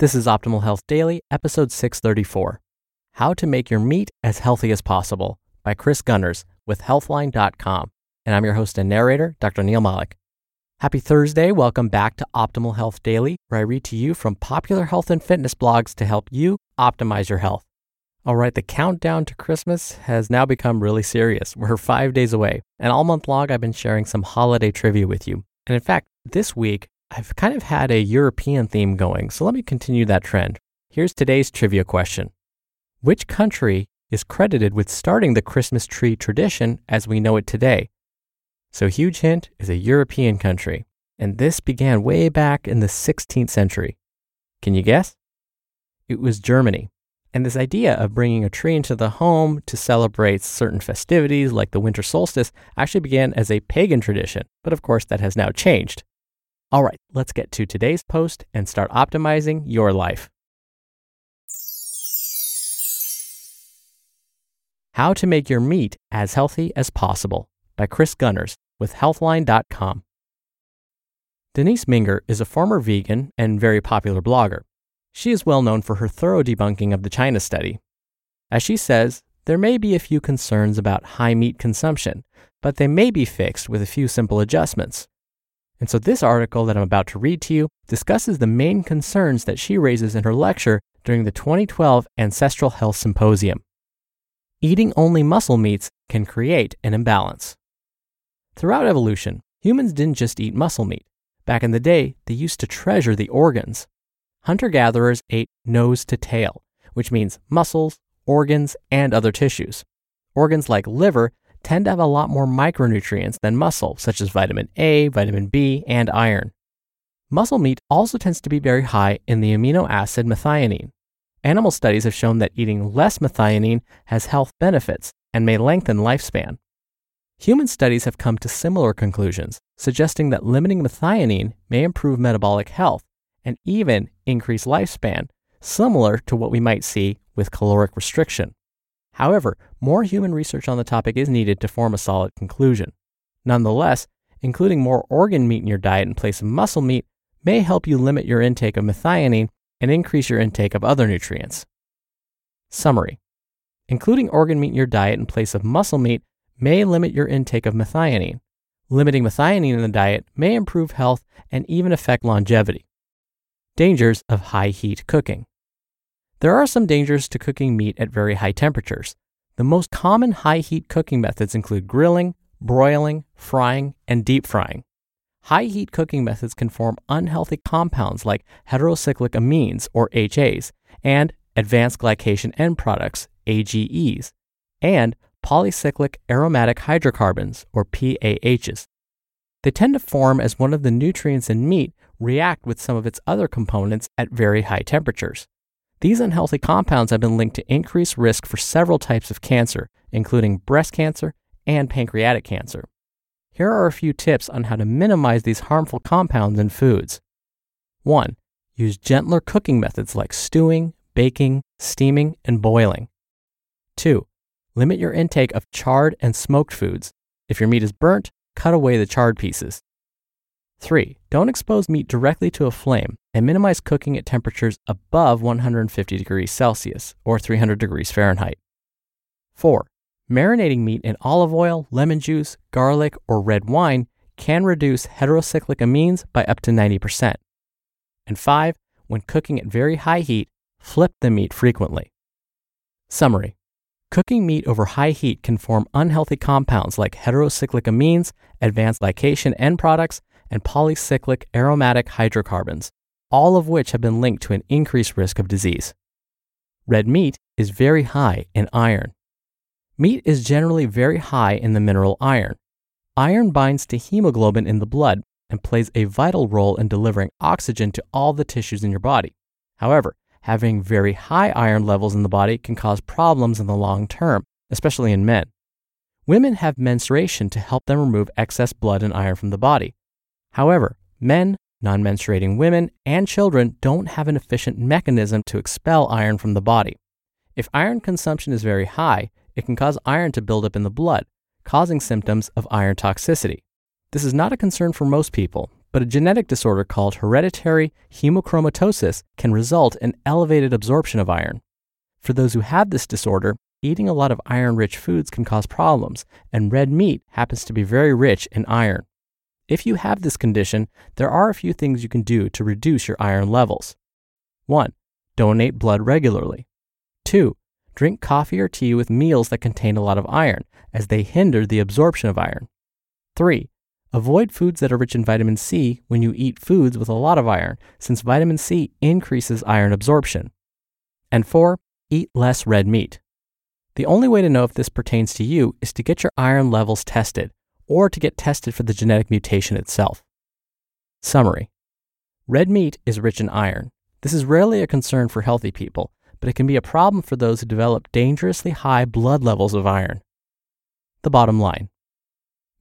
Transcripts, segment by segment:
This is Optimal Health Daily, episode 634 How to Make Your Meat as Healthy as Possible by Kris Gunnars with Healthline.com. And I'm your host and narrator, Dr. Neal Malik. Happy Thursday. Welcome back to Optimal Health Daily, where I read to you from popular health and fitness blogs to help you optimize your health. All right, the countdown to Christmas has now become really serious. We're five days away, and all month long, I've been sharing some holiday trivia with you. And in fact, this week, I've kind of had a European theme going, so let me continue that trend. Here's today's trivia question Which country is credited with starting the Christmas tree tradition as we know it today? So, huge hint is a European country, and this began way back in the 16th century. Can you guess? It was Germany. And this idea of bringing a tree into the home to celebrate certain festivities like the winter solstice actually began as a pagan tradition, but of course that has now changed. All right, let's get to today's post and start optimizing your life. How to Make Your Meat as Healthy as Possible by Kris Gunnars with Healthline.com. Denise Minger is a former vegan and very popular blogger. She is well known for her thorough debunking of the China study. As she says, there may be a few concerns about high meat consumption, but they may be fixed with a few simple adjustments. And so, this article that I'm about to read to you discusses the main concerns that she raises in her lecture during the 2012 Ancestral Health Symposium. Eating only muscle meats can create an imbalance. Throughout evolution, humans didn't just eat muscle meat. Back in the day, they used to treasure the organs. Hunter gatherers ate nose to tail, which means muscles, organs, and other tissues. Organs like liver tend to have a lot more micronutrients than muscle, such as vitamin A, vitamin B, and iron. Muscle meat also tends to be very high in the amino acid methionine. Animal studies have shown that eating less methionine has health benefits and may lengthen lifespan. Human studies have come to similar conclusions, suggesting that limiting methionine may improve metabolic health and even increase lifespan, similar to what we might see with caloric restriction. However, more human research on the topic is needed to form a solid conclusion. Nonetheless, including more organ meat in your diet in place of muscle meat may help you limit your intake of methionine and increase your intake of other nutrients. Summary Including organ meat in your diet in place of muscle meat may limit your intake of methionine. Limiting methionine in the diet may improve health and even affect longevity. Dangers of high heat cooking. There are some dangers to cooking meat at very high temperatures. The most common high heat cooking methods include grilling, broiling, frying, and deep frying. High heat cooking methods can form unhealthy compounds like heterocyclic amines, or HAs, and advanced glycation end products, AGEs, and polycyclic aromatic hydrocarbons, or PAHs. They tend to form as one of the nutrients in meat react with some of its other components at very high temperatures. These unhealthy compounds have been linked to increased risk for several types of cancer, including breast cancer and pancreatic cancer. Here are a few tips on how to minimize these harmful compounds in foods. 1. Use gentler cooking methods like stewing, baking, steaming, and boiling. 2. Limit your intake of charred and smoked foods. If your meat is burnt, cut away the charred pieces. 3. Don't expose meat directly to a flame and minimize cooking at temperatures above 150 degrees Celsius or 300 degrees Fahrenheit. 4. Marinating meat in olive oil, lemon juice, garlic, or red wine can reduce heterocyclic amines by up to 90%. And 5. when cooking at very high heat, flip the meat frequently. Summary Cooking meat over high heat can form unhealthy compounds like heterocyclic amines, advanced glycation end products, and polycyclic aromatic hydrocarbons, all of which have been linked to an increased risk of disease. Red meat is very high in iron. Meat is generally very high in the mineral iron. Iron binds to hemoglobin in the blood and plays a vital role in delivering oxygen to all the tissues in your body. However, having very high iron levels in the body can cause problems in the long term, especially in men. Women have menstruation to help them remove excess blood and iron from the body. However, men, non menstruating women, and children don't have an efficient mechanism to expel iron from the body. If iron consumption is very high, it can cause iron to build up in the blood, causing symptoms of iron toxicity. This is not a concern for most people, but a genetic disorder called hereditary hemochromatosis can result in elevated absorption of iron. For those who have this disorder, eating a lot of iron rich foods can cause problems, and red meat happens to be very rich in iron. If you have this condition, there are a few things you can do to reduce your iron levels. 1. Donate blood regularly. 2. Drink coffee or tea with meals that contain a lot of iron, as they hinder the absorption of iron. 3. Avoid foods that are rich in vitamin C when you eat foods with a lot of iron, since vitamin C increases iron absorption. And four, eat less red meat. The only way to know if this pertains to you is to get your iron levels tested or to get tested for the genetic mutation itself. Summary Red meat is rich in iron. This is rarely a concern for healthy people, but it can be a problem for those who develop dangerously high blood levels of iron. The bottom line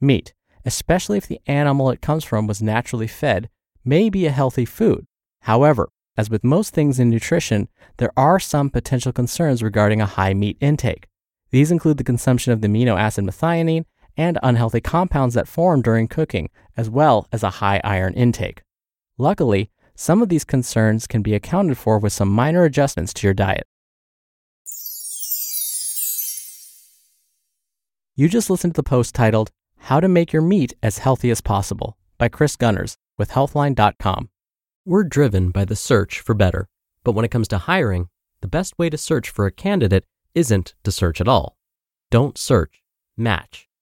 Meat especially if the animal it comes from was naturally fed, may be a healthy food. However, as with most things in nutrition, there are some potential concerns regarding a high meat intake. These include the consumption of the amino acid methionine and unhealthy compounds that form during cooking, as well as a high iron intake. Luckily, some of these concerns can be accounted for with some minor adjustments to your diet. You just listened to the post titled how to Make Your Meat as Healthy as Possible by Kris Gunnars with Healthline.com. We're driven by the search for better, but when it comes to hiring, the best way to search for a candidate isn't to search at all. Don't search, match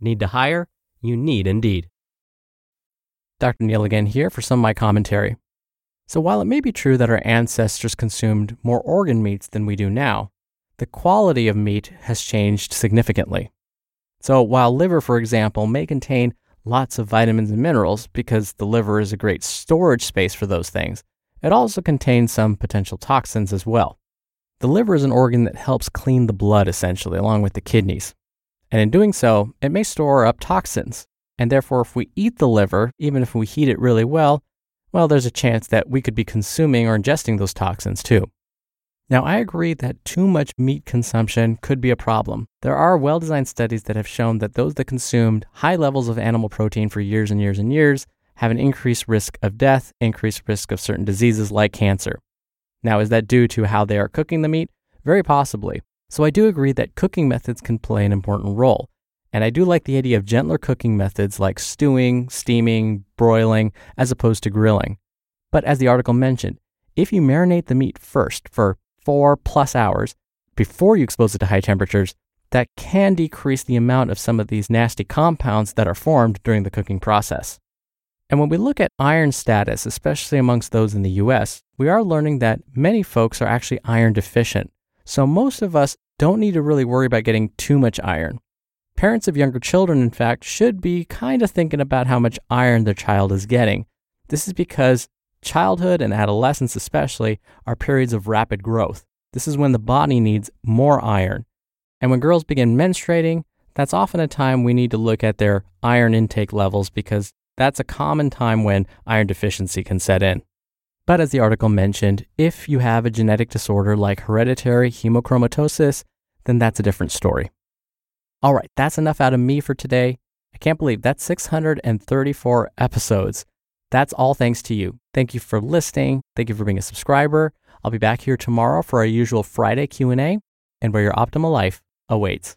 Need to hire? You need Indeed. Dr. Neal again here for some of my commentary. So while it may be true that our ancestors consumed more organ meats than we do now, the quality of meat has changed significantly. So while liver, for example, may contain lots of vitamins and minerals because the liver is a great storage space for those things. It also contains some potential toxins as well. The liver is an organ that helps clean the blood essentially, along with the kidneys. And in doing so, it may store up toxins. And therefore, if we eat the liver, even if we heat it really well, well, there's a chance that we could be consuming or ingesting those toxins too. Now, I agree that too much meat consumption could be a problem. There are well designed studies that have shown that those that consumed high levels of animal protein for years and years and years have an increased risk of death, increased risk of certain diseases like cancer. Now, is that due to how they are cooking the meat? Very possibly. So, I do agree that cooking methods can play an important role. And I do like the idea of gentler cooking methods like stewing, steaming, broiling, as opposed to grilling. But as the article mentioned, if you marinate the meat first for four plus hours before you expose it to high temperatures, that can decrease the amount of some of these nasty compounds that are formed during the cooking process. And when we look at iron status, especially amongst those in the US, we are learning that many folks are actually iron deficient. So most of us don't need to really worry about getting too much iron. Parents of younger children, in fact, should be kind of thinking about how much iron their child is getting. This is because childhood and adolescence, especially, are periods of rapid growth. This is when the body needs more iron. And when girls begin menstruating, that's often a time we need to look at their iron intake levels because that's a common time when iron deficiency can set in. But as the article mentioned, if you have a genetic disorder like hereditary hemochromatosis, then that's a different story. All right, that's enough out of me for today. I can't believe that's 634 episodes. That's all thanks to you. Thank you for listening. Thank you for being a subscriber. I'll be back here tomorrow for our usual Friday Q&A and where your optimal life awaits.